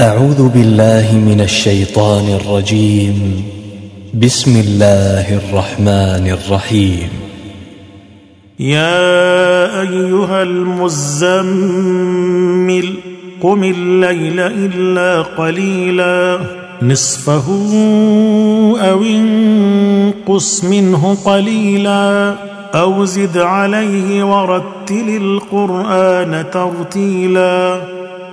أعوذ بالله من الشيطان الرجيم. بسم الله الرحمن الرحيم. يا أيها المزمل قم الليل إلا قليلا. نصفه أو انقص منه قليلا. أو زد عليه ورتل القرآن ترتيلا.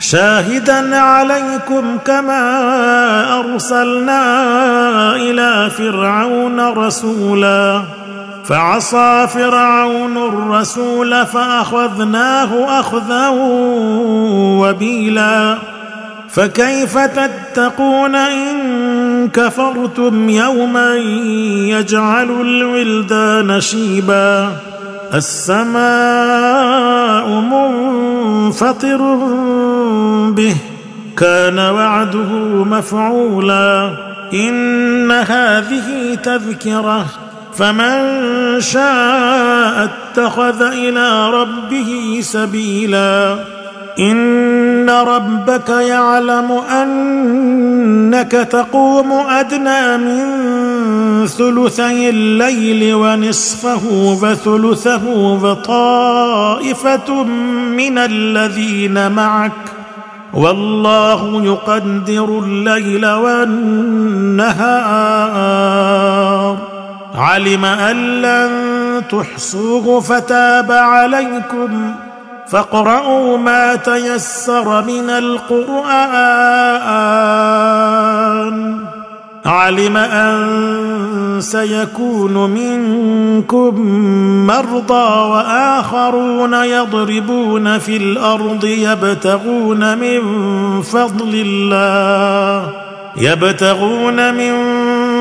شاهدا عليكم كما أرسلنا إلى فرعون رسولا. فعصى فرعون الرسول فأخذناه أخذا وبيلا. فكيف تتقون إن كفرتم يوما يجعل الولدان شيبا؟ السماء منفطر به كان وعده مفعولا. إن هذه تذكرة فمن شاء اتخذ إلى ربه سبيلا. إن ربك يعلم أنك تقوم أدنى من ثلثي الليل ونصفه وثلثه وطائفة من الذين معك. والله يقدر الليل والنهار. علم أن لن تحصوه فتاب عليكم. فاقرؤوا ما تيسر من القرآن. علم أن سيكون منكم مرضى وآخرون يضربون في الأرض يبتغون من فضل الله يبتغون من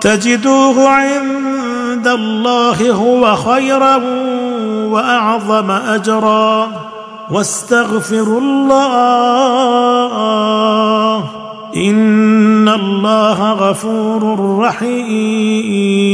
تجدوه عند الله هو خيرا وأعظم أجرا واستغفروا الله إن الله غفور رحيم